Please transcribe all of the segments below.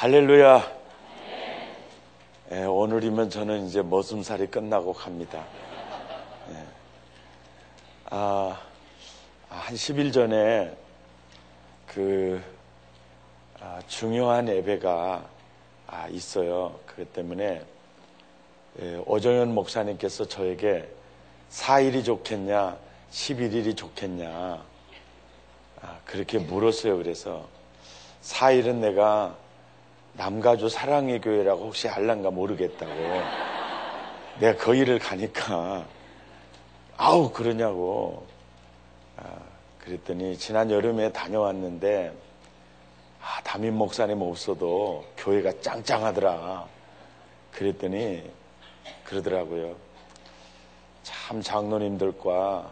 할렐루야. 예, 오늘이면 저는 이제 머슴살이 끝나고 갑니다. 예. 아, 한 10일 전에 그 아, 중요한 예배가 아, 있어요. 그것 때문에 예, 오정현 목사님께서 저에게 4일이 좋겠냐, 11일이 좋겠냐, 아, 그렇게 물었어요. 그래서 4일은 내가 남가주 사랑의 교회라고 혹시 알란가 모르겠다고. 내가 거기를 가니까, 아우, 그러냐고. 아, 그랬더니 지난 여름에 다녀왔는데, 아, 담임 목사님 없어도 교회가 짱짱하더라. 그랬더니 그러더라고요. 참 장로님들과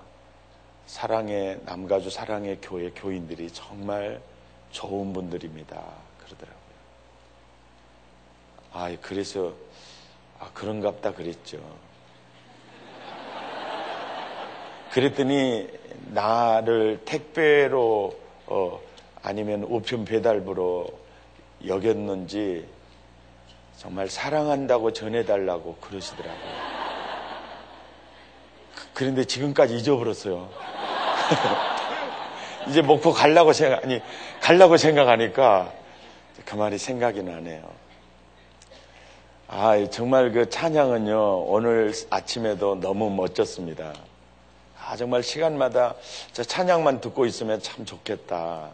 사랑의 남가주 사랑의 교회 교인들이 정말 좋은 분들입니다. 그러더라고요. 아, 그래서 아, 그런갑다 그랬죠. 그랬더니 나를 택배로 어, 아니면 우편 배달부로 여겼는지 정말 사랑한다고 전해달라고 그러시더라고요. 그런데 지금까지 잊어버렸어요. 이제 목포 갈라고 생각, 아니, 갈라고 생각하니까 그 말이 생각이 나네요. 아, 정말 그 찬양은요, 오늘 아침에도 너무 멋졌습니다. 아, 정말 시간마다 저 찬양만 듣고 있으면 참 좋겠다.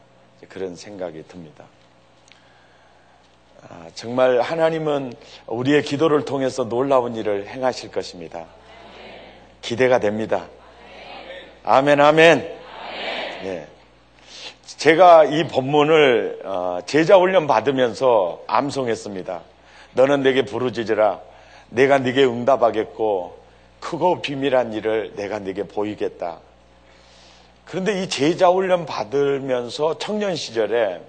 그런 생각이 듭니다. 아, 정말 하나님은 우리의 기도를 통해서 놀라운 일을 행하실 것입니다. 기대가 됩니다. 아멘, 아멘. 네. 제가 이 본문을 어, 제자 훈련 받으면서 암송했습니다. 너는 내게 부르짖으라. 내가 네게 응답하겠고 크고 비밀한 일을 내가 네게 보이겠다. 그런데 이 제자 훈련 받으면서 청년 시절에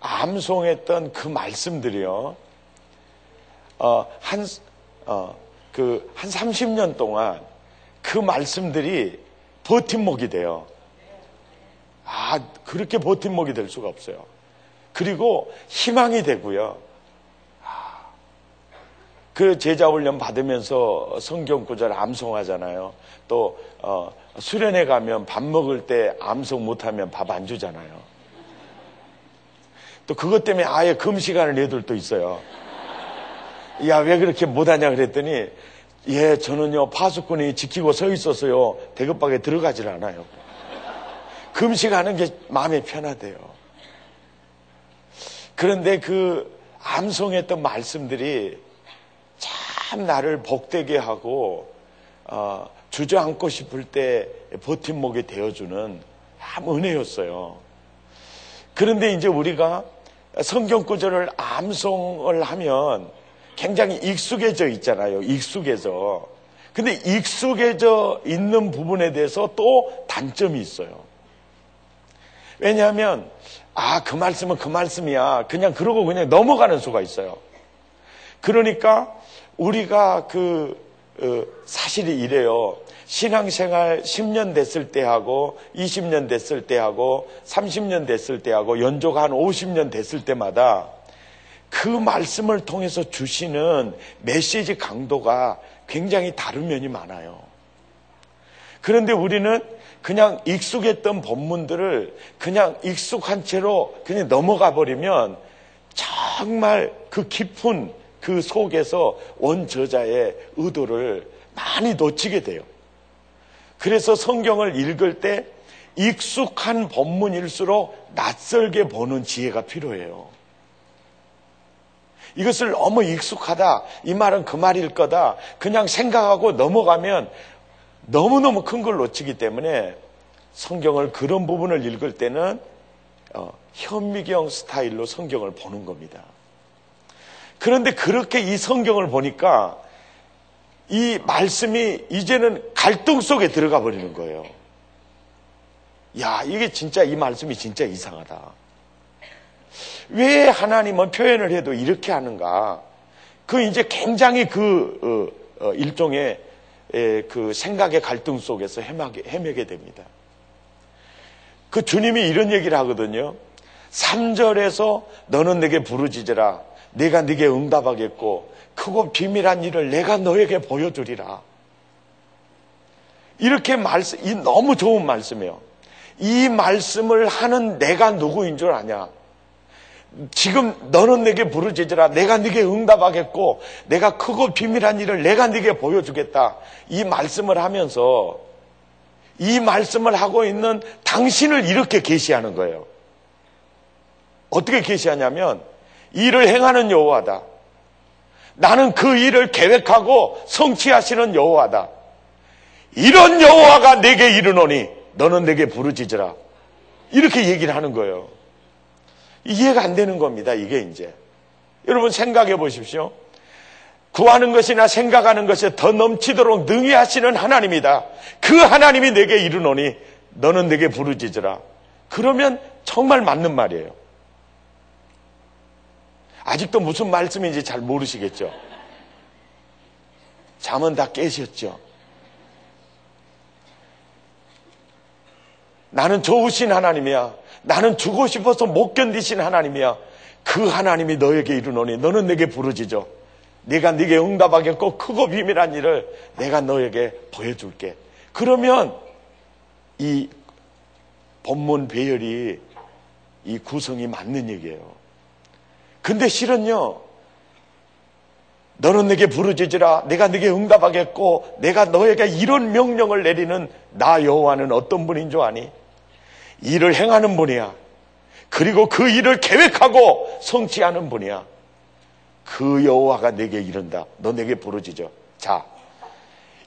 암송했던 그 말씀들이요. 어, 한, 어, 그, 한 30년 동안 그 말씀들이 버팀목이 돼요. 아, 그렇게 버팀목이 될 수가 없어요. 그리고 희망이 되고요. 아, 그 제자 훈련 받으면서 성경 구절 암송하잖아요. 또 어, 수련회 가면 밥 먹을 때 암송 못하면 밥 안 주잖아요. 또 그것 때문에 아예 금시간을 애들도 있어요. 야, 왜 그렇게 못하냐 그랬더니 예, 저는요, 파수꾼이 지키고 서 있어서요, 대급박에 들어가질 않아요. 금식하는 게 마음에 편하대요. 그런데 그 암송했던 말씀들이 참 나를 복되게 하고, 어, 주저앉고 싶을 때 버팀목이 되어주는 참 은혜였어요. 그런데 이제 우리가 성경 구절을 암송을 하면 굉장히 익숙해져 있잖아요. 익숙해져. 근데 익숙해져 있는 부분에 대해서 또 단점이 있어요. 왜냐하면, 아, 그 말씀은 그 말씀이야. 그냥 그러고 그냥 넘어가는 수가 있어요. 그러니까 우리가 그, 어, 사실이 이래요. 신앙생활 10년 됐을 때 하고 20년 됐을 때 하고 30년 됐을 때 하고 연조가 한 50년 됐을 때마다 그 말씀을 통해서 주시는 메시지 강도가 굉장히 다른 면이 많아요. 그런데 우리는 그냥 익숙했던 본문들을 그냥 익숙한 채로 그냥 넘어가 버리면 정말 그 깊은 그 속에서 원 저자의 의도를 많이 놓치게 돼요. 그래서 성경을 읽을 때 익숙한 본문일수록 낯설게 보는 지혜가 필요해요. 이것을 너무 익숙하다. 이 말은 그 말일 거다. 그냥 생각하고 넘어가면 너무너무 큰 걸 놓치기 때문에 성경을 그런 부분을 읽을 때는 어, 현미경 스타일로 성경을 보는 겁니다. 그런데 그렇게 이 성경을 보니까 이 말씀이 이제는 갈등 속에 들어가 버리는 거예요. 야, 이게 진짜 이 말씀이 진짜 이상하다. 왜 하나님은 표현을 해도 이렇게 하는가? 그 이제 굉장히 그 어, 어, 일종의 에, 그 생각의 갈등 속에서 헤매게, 헤매게 됩니다. 그 주님이 이런 얘기를 하거든요. 3절에서 너는 내게 부르짖으라. 내가 네게 응답하겠고 크고 비밀한 일을 내가 너에게 보여주리라. 이렇게 말씀, 이 너무 좋은 말씀이에요. 이 말씀을 하는 내가 누구인 줄 아냐? 지금 너는 내게 부르짖으라. 내가 네게 응답하겠고 내가 크고 비밀한 일을 내가 네게 보여주겠다. 이 말씀을 하면서 이 말씀을 하고 있는 당신을 이렇게 계시하는 거예요. 어떻게 계시하냐면 일을 행하는 여호와다. 나는 그 일을 계획하고 성취하시는 여호와다. 이런 여호와가 내게 이르노니 너는 내게 부르짖으라. 이렇게 얘기를 하는 거예요. 이해가 안 되는 겁니다. 이게 이제. 여러분 생각해 보십시오. 구하는 것이나 생각하는 것에 더 넘치도록 능히 하시는 하나님이다. 그 하나님이 내게 이르노니 너는 내게 부르짖으라. 그러면 정말 맞는 말이에요. 아직도 무슨 말씀인지 잘 모르시겠죠? 잠은 다 깨셨죠? 나는 좋으신 하나님이야. 나는 주고 싶어서 못 견디신 하나님이야. 그 하나님이 너에게 이르노니 너는 내게 부르짖어. 네가 네게 응답하겠고 크고 비밀한 일을 내가 너에게 보여줄게. 그러면 이 본문 배열이 이 구성이 맞는 얘기예요. 근데 실은요. 너는 내게 부르짖으라. 내가 네게 응답하겠고 내가 너에게 이런 명령을 내리는 나 여호와는 어떤 분인 줄 아니? 일을 행하는 분이야. 그리고 그 일을 계획하고 성취하는 분이야. 그 여호와가 내게 이른다. 너 내게 부르짖어. 자,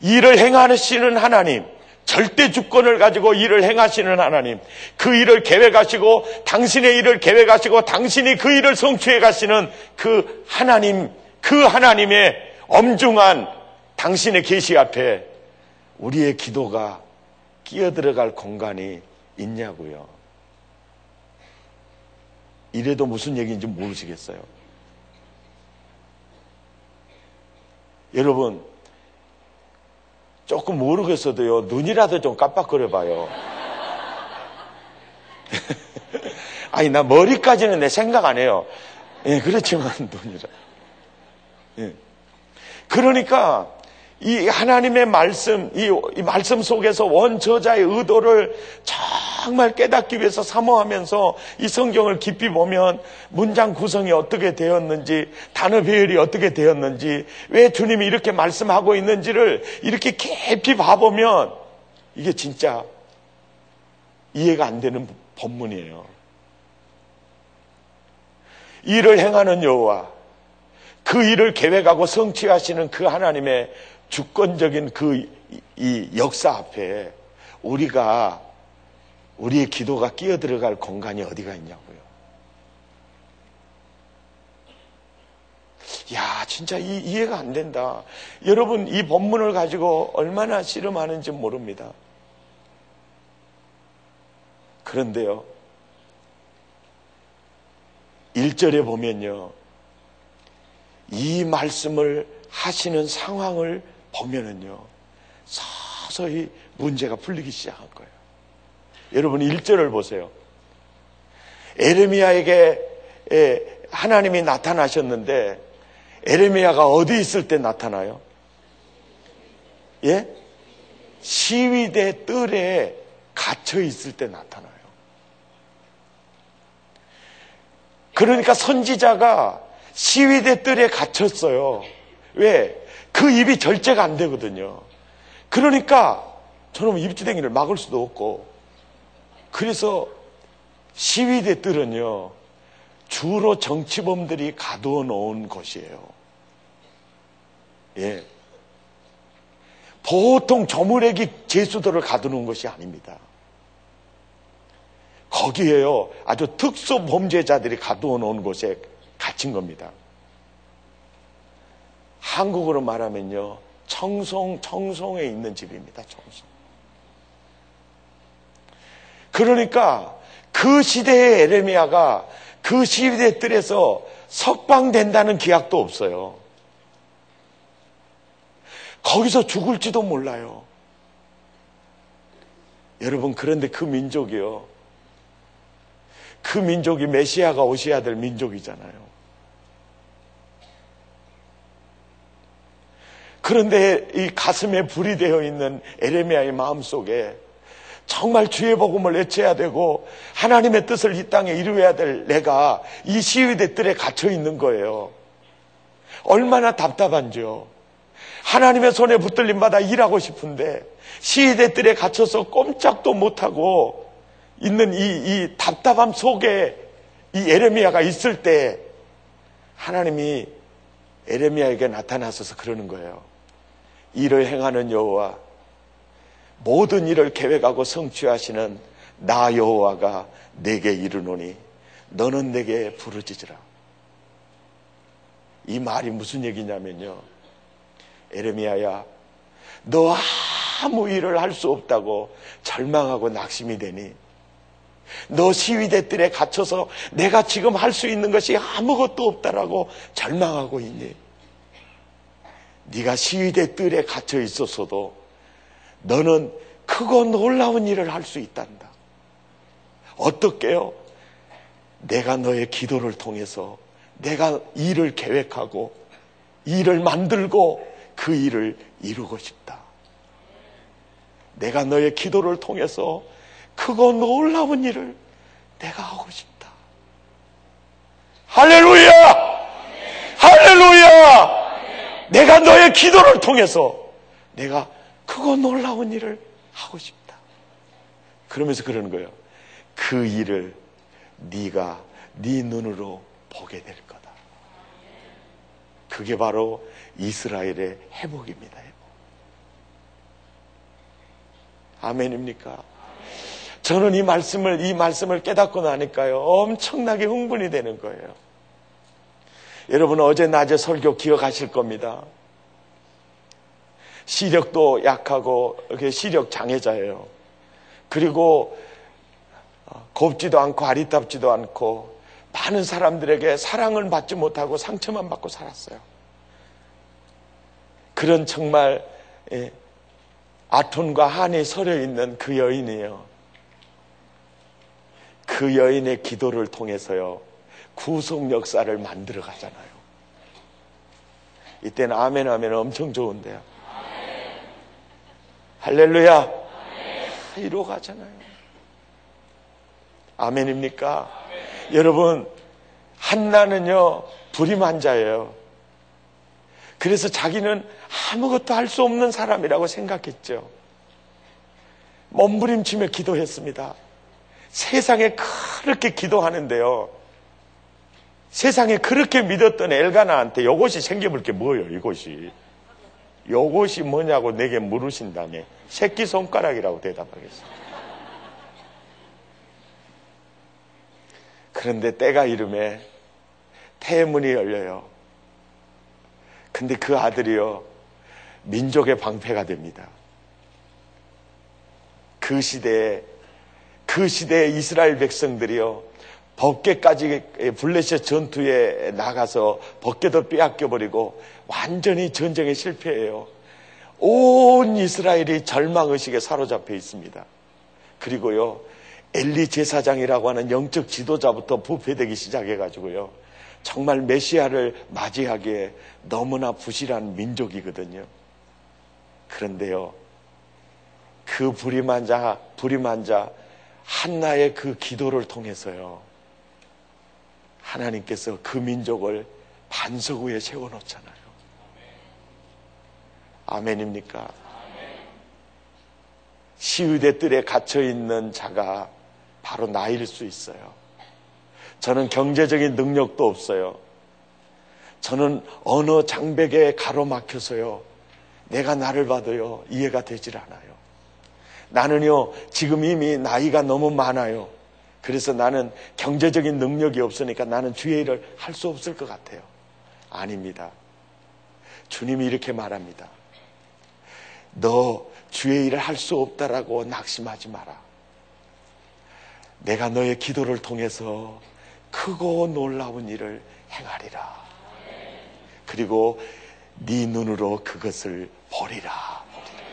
일을 행하시는 하나님, 절대 주권을 가지고 일을 행하시는 하나님, 그 일을 계획하시고 당신의 일을 계획하시고 당신이 그 일을 성취해 가시는 그 하나님, 그 하나님의 엄중한 당신의 계시 앞에 우리의 기도가 끼어들어갈 공간이 있냐고요. 이래도 무슨 얘기인지 모르시겠어요. 여러분, 조금 모르겠어도요, 눈이라도 좀 깜빡거려 봐요. 아니, 나 머리까지는 내 생각 안 해요. 예, 그렇지만 눈이라. 예. 그러니까, 이 하나님의 말씀, 이, 이 말씀 속에서 원저자의 의도를 정말 깨닫기 위해서 사모하면서 이 성경을 깊이 보면 문장 구성이 어떻게 되었는지, 단어 배열이 어떻게 되었는지, 왜 주님이 이렇게 말씀하고 있는지를 이렇게 깊이 봐보면 이게 진짜 이해가 안 되는 법문이에요. 일을 행하는 여호와, 그 일을 계획하고 성취하시는 그 하나님의 주권적인 그 이 역사 앞에 우리가 우리의 기도가 끼어 들어갈 공간이 어디가 있냐고요. 야, 진짜 이, 이해가 안 된다. 여러분, 이 본문을 가지고 얼마나 씨름하는지 모릅니다. 그런데요, 1절에 보면요, 이 말씀을 하시는 상황을 보면은요, 서서히 문제가 풀리기 시작한 거예요. 여러분 1절을 보세요. 에레미야에게 하나님이 나타나셨는데 에레미야가 어디 있을 때 나타나요? 예? 시위대 뜰에 갇혀 있을 때 나타나요. 그러니까 선지자가 시위대 뜰에 갇혔어요. 왜? 그 입이 절제가 안 되거든요. 그러니까 저놈 입지댕이를 막을 수도 없고 그래서 시위대들은요 주로 정치범들이 가두어 놓은 곳이에요. 예. 보통 조물애기 제수들을 가두는 것이 아닙니다. 거기에요 아주 특수 범죄자들이 가두어 놓은 곳에 갇힌 겁니다. 한국으로 말하면요. 청송, 청송에 있는 집입니다. 청송. 그러니까 그 시대의 에레미야가 그 시대들에서 석방된다는 기약도 없어요. 거기서 죽을지도 몰라요. 여러분, 그런데 그 민족이요. 그 민족이 메시아가 오셔야 될 민족이잖아요. 그런데 이 가슴에 불이 되어 있는 에레미야의 마음 속에 정말 주의 복음을 외쳐야 되고 하나님의 뜻을 이 땅에 이루어야 될 내가 이 시위대 뜰에 갇혀 있는 거예요. 얼마나 답답한지요. 하나님의 손에 붙들림마다 일하고 싶은데 시위대 뜰에 갇혀서 꼼짝도 못하고 있는 이, 이 답답함 속에 이 에레미야가 있을 때 하나님이 에레미야에게 나타나셔서 그러는 거예요. 일을 행하는 여호와 모든 일을 계획하고 성취하시는 나 여호와가 내게 이르노니 너는 내게 부르짖으라. 이 말이 무슨 얘기냐면요. 에레미야야, 너 아무 일을 할 수 없다고 절망하고 낙심이 되니 너 시위대 뜰에 갇혀서 내가 지금 할 수 있는 것이 아무것도 없다라고 절망하고 있니? 네가 시위대 뜰에 갇혀 있었어도 너는 크고 놀라운 일을 할 수 있단다. 어떻게요? 내가 너의 기도를 통해서 내가 일을 계획하고 일을 만들고 그 일을 이루고 싶다. 내가 너의 기도를 통해서 크고 놀라운 일을 내가 하고 싶다. 할렐루야! 할렐루야! 내가 너의 기도를 통해서 내가 크고 놀라운 일을 하고 싶다. 그러면서 그러는 거예요. 그 일을 네가 네 눈으로 보게 될 거다. 그게 바로 이스라엘의 회복입니다. 회복. 아멘입니까? 저는 이 말씀을 이 말씀을 깨닫고 나니까요 엄청나게 흥분이 되는 거예요. 여러분 어제 낮에 설교 기억하실 겁니다. 시력도 약하고 시력 장애자예요. 그리고 어, 곱지도 않고 아리답지도 않고 많은 사람들에게 사랑을 받지 못하고 상처만 받고 살았어요. 그런 정말 예, 아톤과 한이 서려 있는 그 여인이에요. 그 여인의 기도를 통해서요 구속 역사를 만들어 가잖아요. 이때는 아멘 하면 엄청 좋은데요. 할렐루야. 아멘. 이로 가잖아요. 아멘입니까? 아멘. 여러분, 한나는요, 불임한 자예요. 그래서 자기는 아무것도 할 수 없는 사람이라고 생각했죠. 몸부림치며 기도했습니다. 세상에 그렇게 기도하는데요. 세상에 그렇게 믿었던 엘가나한테 이것이 생겨볼 게 뭐예요, 이것이. 요것이 뭐냐고 내게 물으신다며 새끼손가락이라고 대답하겠습니다. 그런데 때가 이름에 태문이 열려요. 근데 그 아들이요, 민족의 방패가 됩니다. 그 시대에, 그 시대에 이스라엘 백성들이요, 법계까지 블레셋 전투에 나가서 법계도 빼앗겨버리고 완전히 전쟁에 실패해요. 온 이스라엘이 절망의식에 사로잡혀 있습니다. 그리고요, 엘리 제사장이라고 하는 영적 지도자부터 부패되기 시작해가지고요, 정말 메시아를 맞이하기에 너무나 부실한 민족이거든요. 그런데요, 그 불임한 자, 불임한 자, 한나의 그 기도를 통해서요, 하나님께서 그 민족을 반석 위에 세워놓잖아요. 아멘입니까? 시위대 뜰에 갇혀 있는 자가 바로 나일 수 있어요. 저는 경제적인 능력도 없어요. 저는 어느 장벽에 가로막혀서요. 내가 나를 봐도요. 이해가 되질 않아요. 나는요. 지금 이미 나이가 너무 많아요. 그래서 나는 경제적인 능력이 없으니까 나는 주의 일을 할 수 없을 것 같아요. 아닙니다. 주님이 이렇게 말합니다. 너 주의 일을 할 수 없다라고 낙심하지 마라. 내가 너의 기도를 통해서 크고 놀라운 일을 행하리라. 그리고 네 눈으로 그것을 보리라. 보리라.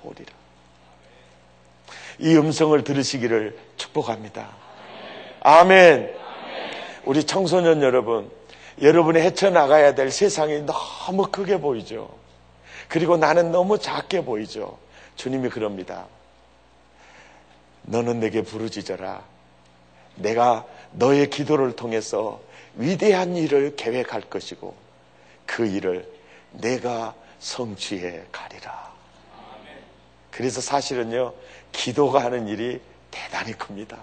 보리라. 이 음성을 들으시기를 축복합니다. 아멘. 우리 청소년 여러분, 여러분이 헤쳐나가야 될 세상이 너무 크게 보이죠. 그리고 나는 너무 작게 보이죠. 주님이 그럽니다. 너는 내게 부르짖어라. 내가 너의 기도를 통해서 위대한 일을 계획할 것이고 그 일을 내가 성취해 가리라. 그래서 사실은요, 기도가 하는 일이 대단히 큽니다.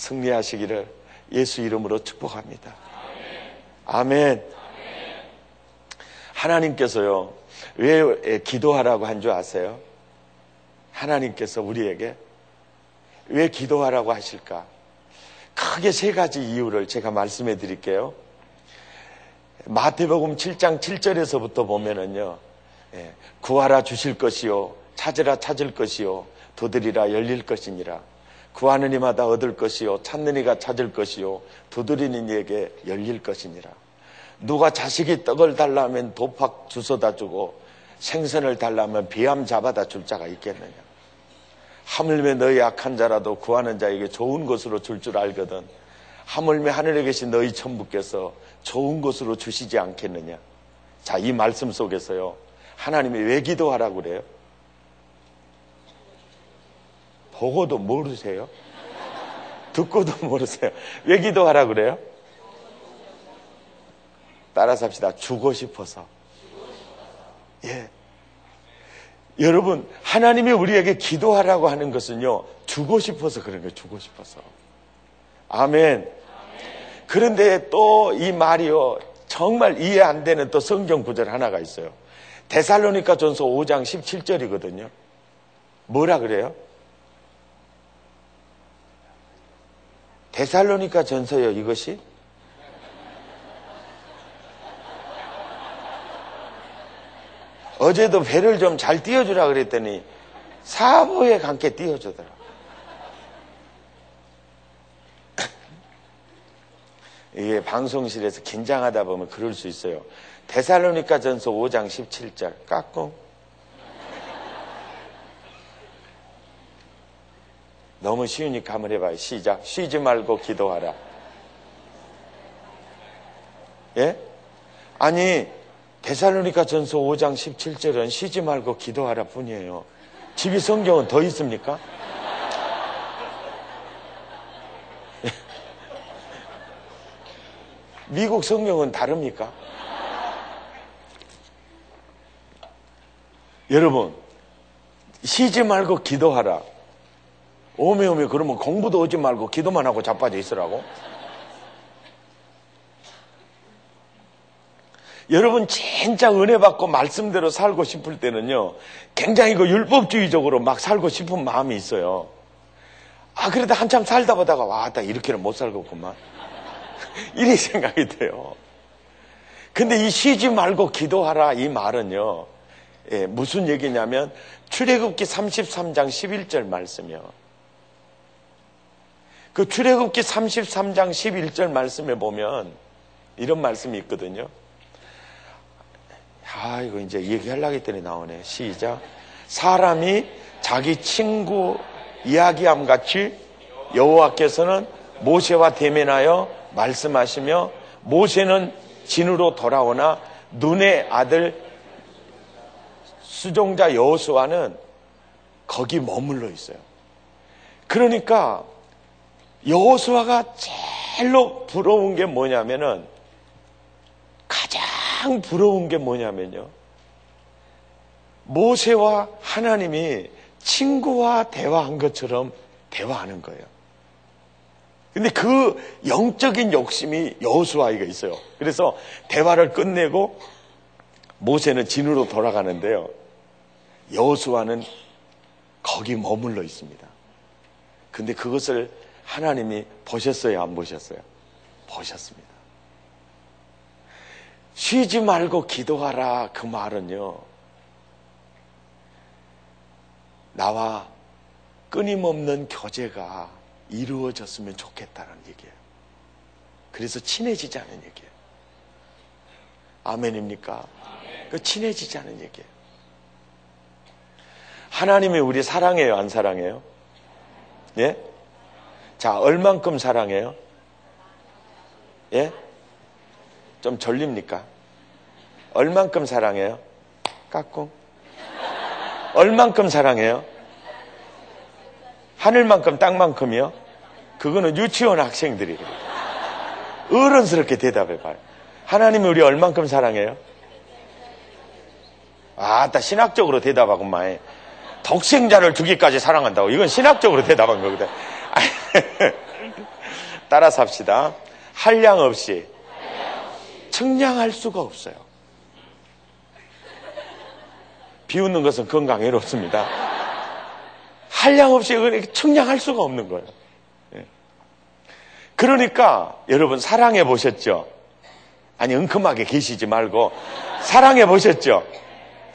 승리하시기를 예수 이름으로 축복합니다. 아멘. 하나님께서요, 왜 기도하라고 한 줄 아세요? 하나님께서 우리에게 왜 기도하라고 하실까? 크게 세 가지 이유를 제가 말씀해 드릴게요. 마태복음 7장 7절에서부터 보면은요, 예, 구하라 주실 것이요, 찾으라 찾을 것이요, 도드리라 열릴 것이니라. 구하는 이마다 얻을 것이요, 찾는 이가 찾을 것이요, 두드리는 이에게 열릴 것이니라. 누가 자식이 떡을 달라면 도팍 주워다 주고 생선을 달라면 비암 잡아다 줄 자가 있겠느냐. 하물며 너희 약한 자라도 구하는 자에게 좋은 것으로 줄줄 알거든. 하물며 하늘에 계신 너희 천부께서 좋은 것으로 주시지 않겠느냐. 자, 이 말씀 속에서요. 하나님이 왜 기도하라고 그래요? 보고도 모르세요? 듣고도 모르세요. 왜 기도하라고 그래요? 따라서 합시다. 주고 싶어서. 예. 여러분, 하나님이 우리에게 기도하라고 하는 것은요, 주고 싶어서 그런 거예요, 주고 싶어서. 아멘. 그런데 또 이 말이요, 정말 이해 안 되는 또 성경 구절 하나가 있어요. 데살로니카 전서 5장 17절이거든요. 뭐라 그래요? 데살로니카 전서요, 이것이? 어제도 배를 좀 잘 띄워주라 그랬더니 사부에 함께 띄워주더라. 이게 방송실에서 긴장하다 보면 그럴 수 있어요. 데살로니카 전서 5장 17절 깎고 너무 쉬우니까 한번 해봐요. 시작. 쉬지 말고 기도하라. 예? 아니 데살로니카 전서 5장 17절은 쉬지 말고 기도하라 뿐이에요. 집이 성경은 더 있습니까? 미국 성경은 다릅니까? 여러분, 쉬지 말고 기도하라. 오메 오메 그러면 공부도 오지 말고 기도만 하고 자빠져 있으라고? 여러분 진짜 은혜 받고 말씀대로 살고 싶을 때는요, 굉장히 그 율법주의적으로 막 살고 싶은 마음이 있어요. 아, 그래도 한참 살다 보다가, 와, 나 이렇게는 못 살겠구만. 이리 생각이 돼요. 근데 이 쉬지 말고 기도하라 이 말은요, 예, 무슨 얘기냐면, 출애굽기 33장 11절 말씀이요. 그 출애굽기 33장 11절 말씀에 보면 이런 말씀이 있거든요. 아, 이거 이제 얘기하려고 했더니 나오네. 시작. 사람이 자기 친구 이야기함 같이 여호와께서는 모세와 대면하여 말씀하시며 모세는 진으로 돌아오나 눈의 아들 수종자 여호수아는 거기 머물러 있어요. 그러니까 여호수아가 제일로 부러운 게 뭐냐면은 가장 부러운 게 뭐냐면요. 모세와 하나님이 친구와 대화한 것처럼 대화하는 거예요. 근데 그 영적인 욕심이 여호수아에게 있어요. 그래서 대화를 끝내고 모세는 진으로 돌아가는데요. 여호수아는 거기 머물러 있습니다. 근데 그것을 하나님이 보셨어요? 안 보셨어요? 보셨습니다. 쉬지 말고 기도하라 그 말은요. 나와 끊임없는 교제가 이루어졌으면 좋겠다는 얘기예요. 그래서 친해지자는 얘기예요. 아멘입니까? 그 친해지자는 얘기예요. 하나님이 우리 사랑해요, 안 사랑해요? 예? 자, 얼만큼 사랑해요? 예? 좀 졸립니까? 얼만큼 사랑해요? 까꿍. 얼만큼 사랑해요? 하늘만큼 땅만큼이요? 그거는 유치원 학생들이. 어른스럽게 대답해봐요. 하나님이 우리 얼만큼 사랑해요? 아따 신학적으로 대답하고만 독생자를 주기까지 사랑한다고 이건 신학적으로 대답한 거거든. 따라서 합시다. 한량 없이 측량할 수가 없어요. 비웃는 것은 건강해롭습니다. 한량 없이 측량할 수가 없는 거예요. 예. 그러니까 여러분 사랑해 보셨죠? 아니 은큼하게 계시지 말고 사랑해 보셨죠?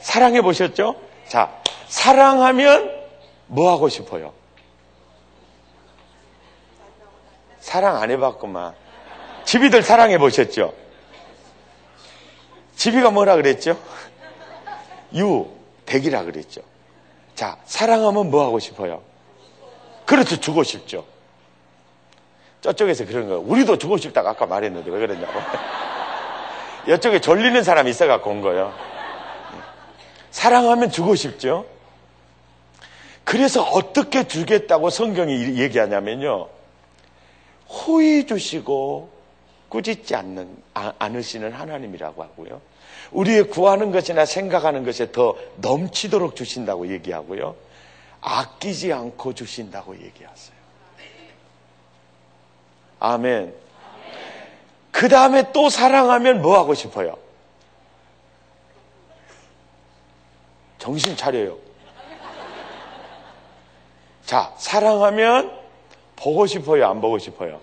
사랑해 보셨죠? 자, 사랑하면 뭐 하고 싶어요? 사랑 안 해봤구만. 집이들 사랑해 보셨죠? 집이가 뭐라 그랬죠? 유, 백이라 그랬죠. 자, 사랑하면 뭐 하고 싶어요? 그렇죠, 주고 싶죠. 저쪽에서 그런 거. 우리도 주고 싶다고 아까 말했는데 왜 그랬냐고. 이쪽에 졸리는 사람이 있어갖고 온 거예요. 사랑하면 주고 싶죠. 그래서 어떻게 주겠다고 성경이 얘기하냐면요. 호의 주시고 꾸짖지 않는, 아, 않으시는 하나님이라고 하고요. 우리의 구하는 것이나 생각하는 것에 더 넘치도록 주신다고 얘기하고요. 아끼지 않고 주신다고 얘기하세요. 아멘. 그 다음에 또 사랑하면 뭐 하고 싶어요? 정신 차려요. 자, 사랑하면 보고 싶어요? 안 보고 싶어요?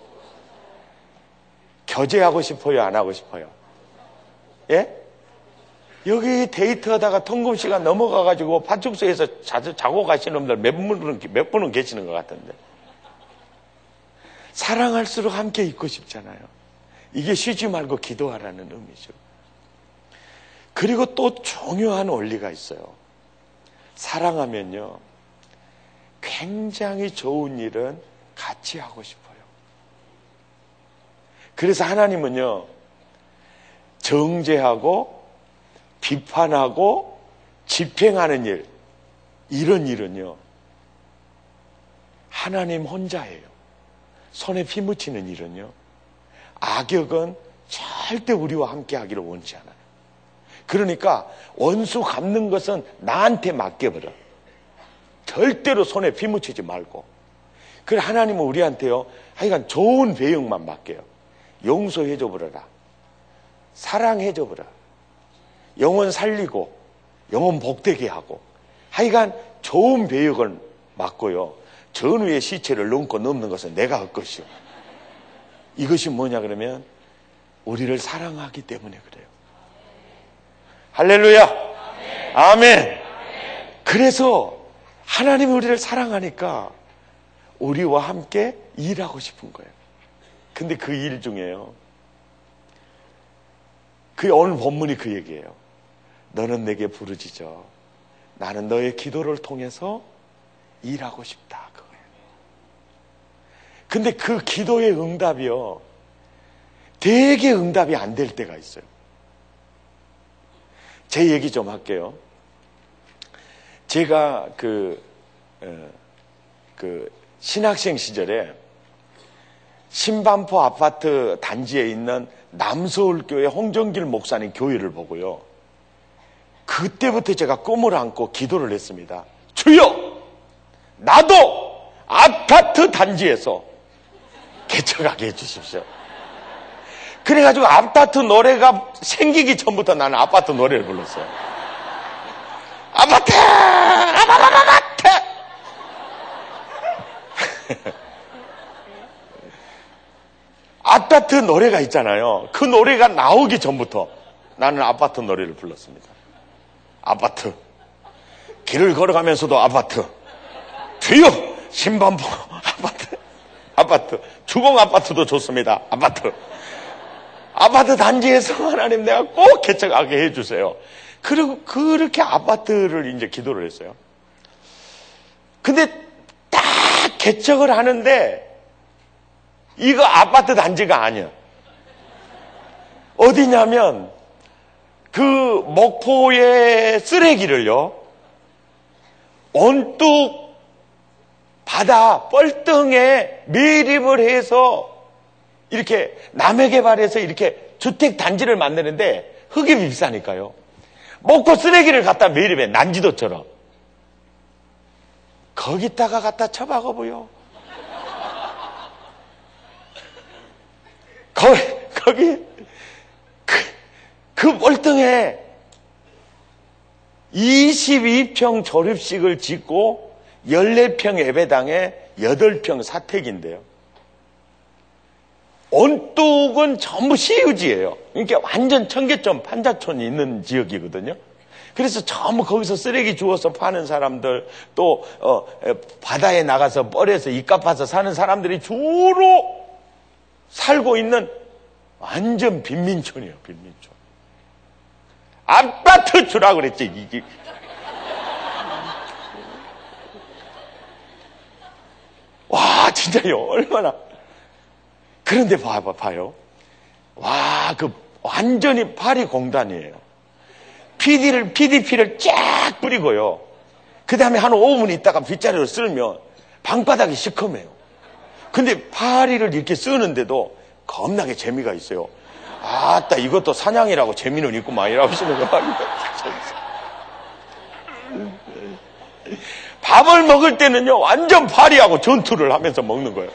교제하고 싶어요? 안 하고 싶어요? 예? 여기 데이트하다가 통금 시간 넘어가가지고 파출소에서 자, 자고 가시는 분들 몇 분은, 몇 분은 계시는 것 같은데. 사랑할수록 함께 있고 싶잖아요. 이게 쉬지 말고 기도하라는 의미죠. 그리고 또 중요한 원리가 있어요. 사랑하면요. 굉장히 좋은 일은 같이 하고 싶어요. 그래서 하나님은요. 정죄하고 비판하고 집행하는 일, 이런 일은요. 하나님 혼자예요. 손에 피 묻히는 일은요. 악역은 절대 우리와 함께 하기를 원치 않아요. 그러니까 원수 갚는 것은 나한테 맡겨버려. 절대로 손에 피 묻히지 말고. 그래 하나님은 우리한테요. 하여간 좋은 배역만 맡겨요. 용서해줘 버려라. 사랑해줘 버려. 영혼 살리고 영혼 복되게 하고 하여간 좋은 배역을 맡고요. 전후의 시체를 넘고 넘는 것은 내가 할 것이요. 이것이 뭐냐 그러면 우리를 사랑하기 때문에 그래요. 할렐루야. 아멘. 아멘. 그래서 하나님이 우리를 사랑하니까 우리와 함께 일하고 싶은 거예요. 근데 그 일 중에요. 그 오늘 본문이 그 얘기예요. 너는 내게 부르짖어. 나는 너의 기도를 통해서 일하고 싶다. 그거예요. 근데 그 기도의 응답이요. 되게 응답이 안 될 때가 있어요. 제 얘기 좀 할게요. 제가 그, 어, 그 신학생 시절에 신반포 아파트 단지에 있는 남서울교회 홍정길 목사님 교회를 보고요. 그때부터 제가 꿈을 안고 기도를 했습니다. 주여! 나도 아파트 단지에서 개척하게 해주십시오. 그래가지고 아파트 노래가 생기기 전부터 나는 아파트 노래를 불렀어요. 아파트! 아파트! 아파트 노래가 있잖아요. 그 노래가 나오기 전부터 나는 아파트 노래를 불렀습니다. 아파트. 길을 걸어가면서도 아파트. 뒤요! 신반포 아파트. 아파트. 주공 아파트도 좋습니다. 아파트. 아파트 단지에서 하나님 내가 꼭 개척하게 해주세요. 그리고 그렇게 아파트를 이제 기도를 했어요. 근데 딱 개척을 하는데 이거 아파트 단지가 아니야. 어디냐면 그 목포의 쓰레기를요. 온뚝 바다 뻘등에 매립을 해서 이렇게 남해 개발해서 이렇게 주택 단지를 만드는데 흙이 비싸니까요. 목포 쓰레기를 갖다 매립해 난지도처럼 거기다가 갖다 쳐박아 보여. 거기 거기 그, 그 뻘등에 22평 조립식을 짓고 14평 예배당에 8평 사택인데요. 온뚝은 전부 시유지예요. 그러니까 완전 청계천 판자촌이 있는 지역이거든요. 그래서 전부 거기서 쓰레기 주워서 파는 사람들 또 어, 바다에 나가서 뻘에서 입값 봐서 사는 사람들이 주로 살고 있는 완전 빈민촌이에요. 빈민촌. 아파트 주라 그랬지. 이게. 와, 진짜요. 얼마나. 그런데 봐봐, 봐요. 와, 그 완전히 파리 공단이에요. PD를, PDP를 쫙 뿌리고요. 그 다음에 한 5분 있다가 빗자루를 쓸면 방바닥이 시커매요. 근데 파리를 이렇게 쓰는데도 겁나게 재미가 있어요. 아따 이것도 사냥이라고 재미는 있구만 이라고 하시는 거 밥을 먹을 때는요 완전 파리하고 전투를 하면서 먹는 거예요.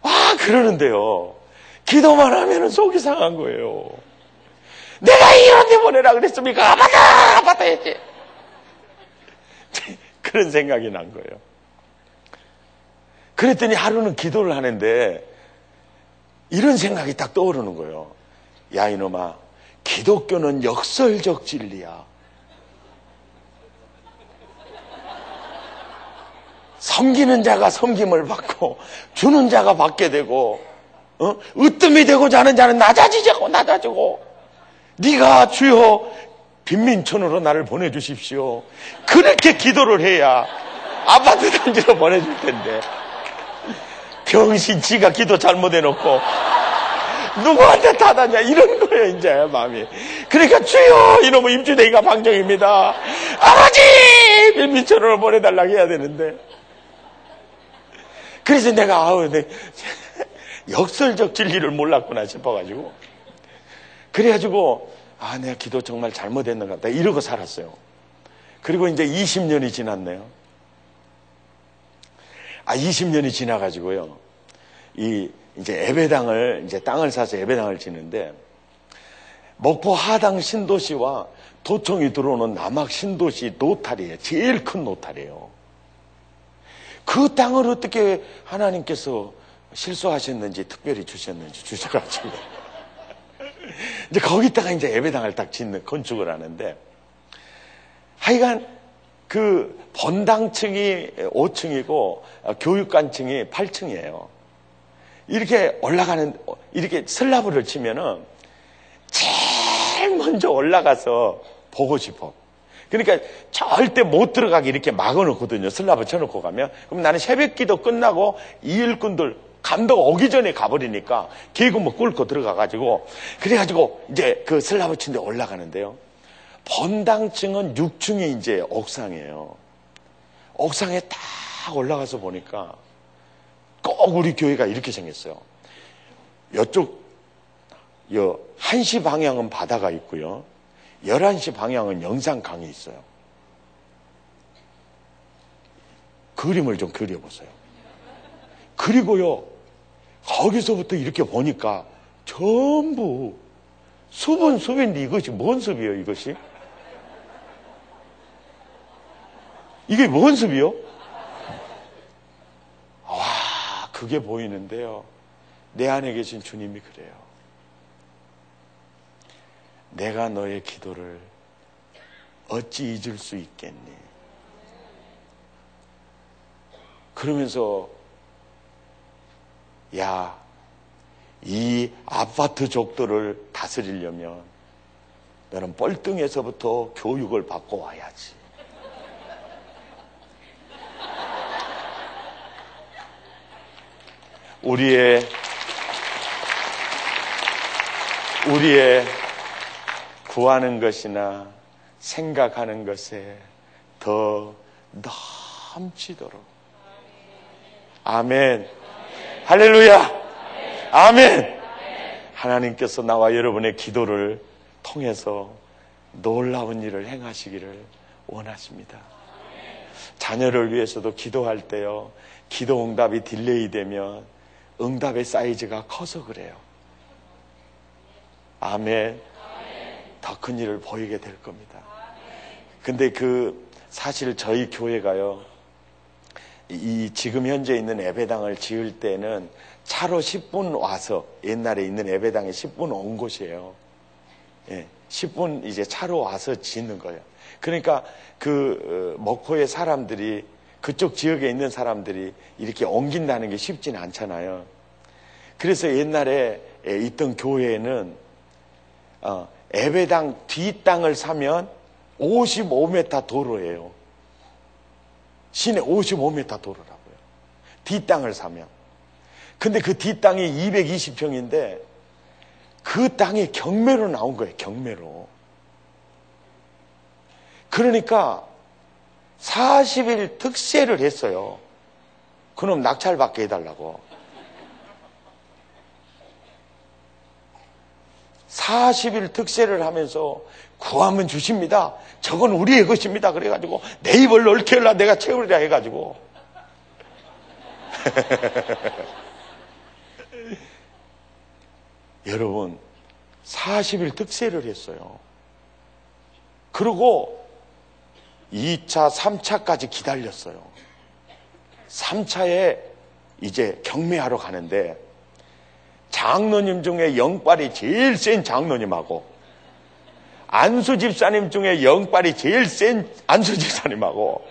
아 그러는데요 기도만 하면은 속이 상한 거예요. 내가 이런 데 보내라 그랬습니까? 아파다 아파다 했지. 그런 생각이 난 거예요. 그랬더니 하루는 기도를 하는데 이런 생각이 딱 떠오르는 거예요. 야, 이놈아, 기독교는 역설적 진리야. 섬기는 자가 섬김을 받고, 주는 자가 받게 되고, 어? 으뜸이 되고자 하는 자는 낮아지자고, 낮아지고, 네가 주여 빈민촌으로 나를 보내주십시오. 그렇게 기도를 해야 아파트 단지로 보내줄 텐데. 병신 지가 기도 잘못해놓고 누구한테 타다냐? 이런 거예요 이제 마음이. 그러니까 주여 이놈의 임주대기가 방정입니다. 아버지! 빌미천으로 보내달라고 해야 되는데. 그래서 내가 아우 내 역설적 진리를 몰랐구나 싶어가지고 그래가지고 아 내가 기도 정말 잘못했는 것 같다. 이러고 살았어요. 그리고 이제 20년이 지났네요. 아 20년이 지나가지고요. 이 이제 예배당을 이제 땅을 사서 예배당을 짓는데 목포 하당 신도시와 도청이 들어오는 남학 신도시 노탈이에요. 제일 큰 노탈이에요. 그 땅을 어떻게 하나님께서 실수하셨는지 특별히 주셨는지 주셔가지고 이제 거기다가 이제 예배당을 딱 짓는 건축을 하는데 하여간 그 본당 층이 5층이고 교육관 층이 8층이에요. 이렇게 올라가는, 이렇게 슬라브를 치면은 제일 먼저 올라가서 보고 싶어. 그러니까 절대 못 들어가게 이렇게 막아놓거든요. 슬라브 쳐놓고 가면. 그럼 나는 새벽 기도 끝나고 이 일꾼들 감독 오기 전에 가버리니까 개구뭐 꿇고 들어가가지고 그래가지고 이제 그 슬라브 친데 올라가는데요. 본당층은 6층이 이제 옥상이에요. 옥상에 딱 올라가서 보니까 꼭 우리 교회가 이렇게 생겼어요. 이쪽, 여, 1시 방향은 바다가 있고요. 11시 방향은 영산강이 있어요. 그림을 좀 그려보세요. 그리고요, 거기서부터 이렇게 보니까 전부 숲은 숲인데 이것이 뭔 숲이에요, 이것이? 이게 뭔 숲이요? 그게 보이는데요. 내 안에 계신 주님이 그래요. 내가 너의 기도를 어찌 잊을 수 있겠니? 그러면서 야, 이 아파트 족들을 다스리려면 너는 뻘등에서부터 교육을 받고 와야지. 우리의 우리의 구하는 것이나 생각하는 것에 더 넘치도록 아멘 할렐루야 아멘 하나님께서 나와 여러분의 기도를 통해서 놀라운 일을 행하시기를 원하십니다. 자녀를 위해서도 기도할 때요. 기도 응답이 delay 되면 응답의 사이즈가 커서 그래요. 아멘. 더 큰 일을 보이게 될 겁니다. 근데 그 사실 저희 교회가요. 이 지금 현재 있는 예배당을 지을 때는 차로 10분 와서 옛날에 있는 예배당에 10분 온 곳이에요. 예, 10분 이제 차로 와서 짓는 거예요. 그러니까 그 어, 목포의 사람들이 그쪽 지역에 있는 사람들이 이렇게 옮긴다는 게 쉽지는 않잖아요. 그래서 옛날에 있던 교회에는 어, 예배당 뒷 땅을 사면 55m 도로예요. 시내 55m 도로라고요. 뒷땅을 사면. 근데 그 뒷땅이 220평인데 그 땅이 경매로 나온 거예요. 경매로. 그러니까 40일 특세를 했어요. 그놈 낙찰 받게 해달라고. 40일 특세를 하면서 구하면 주십니다. 저건 우리의 것입니다. 그래가지고 네이버를 얽혀 라 내가 채우리라 해가지고. 여러분, 40일 특세를 했어요. 그리고 2차, 3차까지 기다렸어요. 3차에 이제 경매하러 가는데 장로님 중에 영빨이 제일 센 장로님하고 안수 집사님 중에 영빨이 제일 센 안수 집사님하고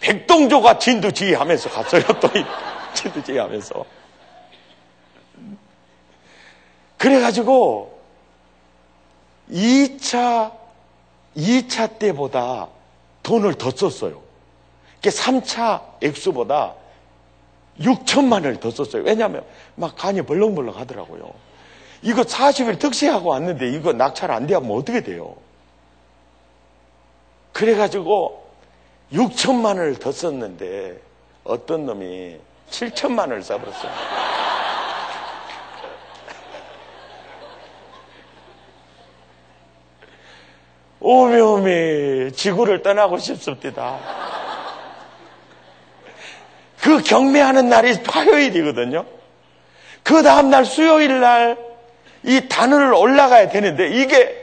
백동조가 진두지휘하면서 갔어요. 또 진두지휘하면서. 그래가지고 2차, 2차 때보다 돈을 더 썼어요. 그게 3차 액수보다 6천만 원을 더 썼어요. 왜냐하면 막 간이 벌렁벌렁 하더라고요. 이거 40일 득세하고 왔는데 이거 낙찰 안 되면 어떻게 돼요? 그래가지고 6천만 원을 더 썼는데 어떤 놈이 7천만 원을 써버렸어요. 오메오메 지구를 떠나고 싶습니다. 그 경매하는 날이 화요일이거든요. 그 다음날 수요일 날 이 단을 올라가야 되는데 이게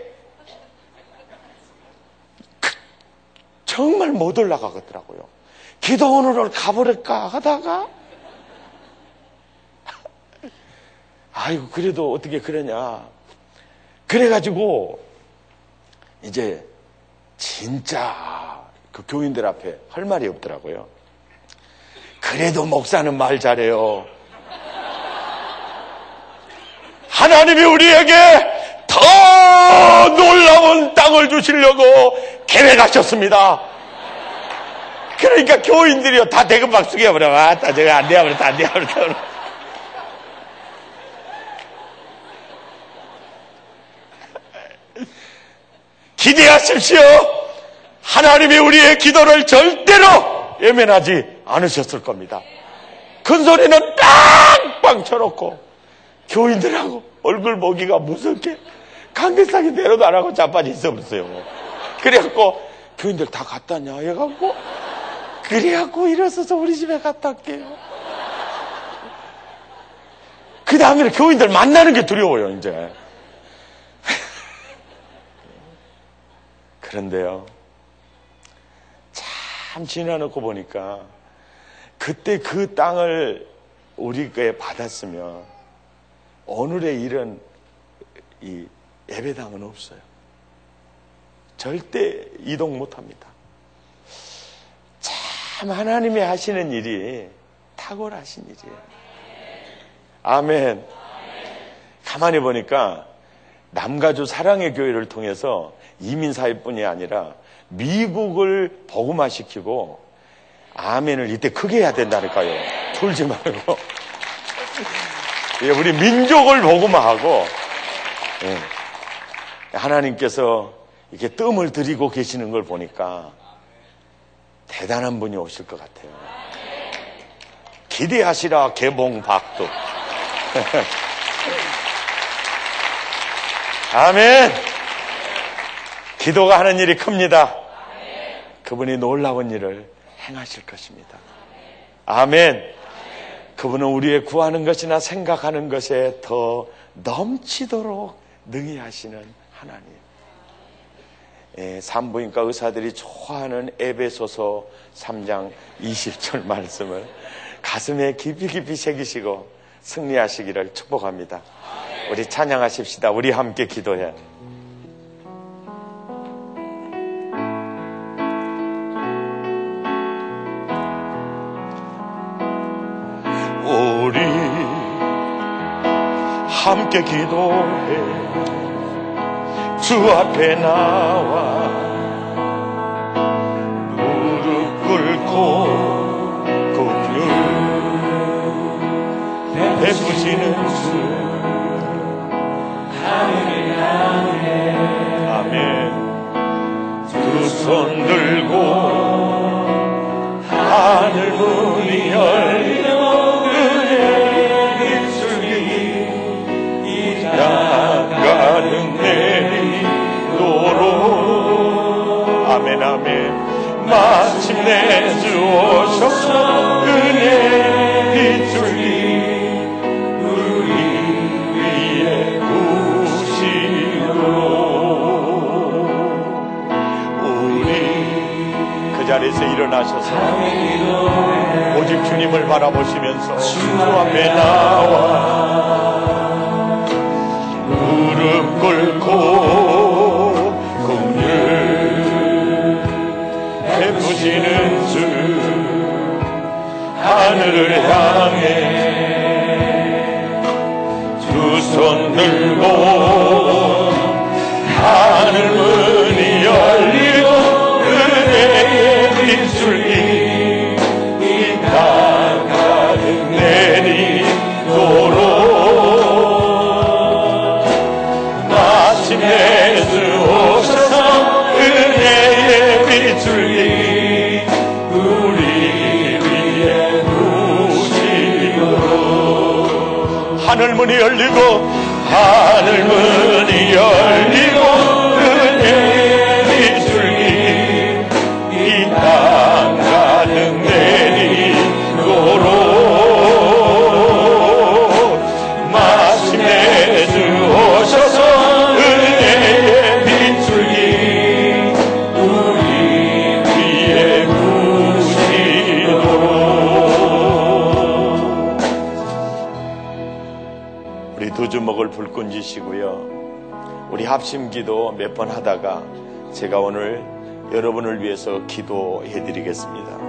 정말 못 올라가겠더라고요. 기도원으로 가버릴까 하다가 아이고 그래도 어떻게 그러냐. 그래가지고 이제 진짜 그 교인들 앞에 할 말이 없더라고요. 그래도 목사는 말 잘해요. 하나님이 우리에게 더 놀라운 땅을 주시려고 계획하셨습니다. 그러니까 교인들이요 다 대금 박수게 해버려. 아, 다 제가 안 돼버려, 다안 돼버려. 기대하십시오. 하나님이 우리의 기도를 절대로 예면하지 않으셨을 겁니다. 큰 소리는 빵빵 쳐놓고 교인들하고 얼굴 보기가 무섭게 강대상이 내려도 안 하고 자빠져 있어버렸어요. 그래갖고 교인들 다 갔다냐 해갖고 그래갖고 일어서서 우리 집에 갔다 올게요. 그 다음에는 교인들 만나는 게 두려워요, 이제. 그런데요, 참 지나놓고 보니까 그때 그 땅을 우리가 받았으면 오늘의 일은 이 예배당은 없어요. 절대 이동 못 합니다. 참 하나님이 하시는 일이 탁월하신 일이에요. 아멘. 가만히 보니까 남가주 사랑의 교회를 통해서 이민 사회뿐이 아니라 미국을 복음화시키고 아멘을 이때 크게 해야 된다니까요. 졸지 말고. 예, 우리 민족을 복음화하고 예, 하나님께서 이렇게 뜸을 들이고 계시는 걸 보니까 대단한 분이 오실 것 같아요. 기대하시라 개봉 박도. 아멘. 기도가 하는 일이 큽니다. 그분이 놀라운 일을 행하실 것입니다. 아멘. 그분은 우리의 구하는 것이나 생각하는 것에 더 넘치도록 능히 하시는 하나님. 예, 산부인과 의사들이 좋아하는 에베소서 3장 20절 말씀을 가슴에 깊이 깊이 새기시고 승리하시기를 축복합니다. 우리 찬양하십시다. 우리 함께 기도해. 함께 기도해. 주 앞에 나와 무릎 꿇고 공유 베푸시는 주. 아멘. 두 손 들고 하늘 문이 열리 아멘 아멘. 마침내 주 오셔서. 은혜 입술이 우리 위에 부시도록 우리 그 자리에서 일어나셔서 오직 주님을 바라보시면서 주 앞에 나와 무릎 꿇고 하늘을 향해 두 손 들고 하늘 문이 열리고 하늘 문이 열리고 불끈 쥐시고요. 우리 합심 기도 몇 번 하다가 제가 오늘 여러분을 위해서 기도해 드리겠습니다.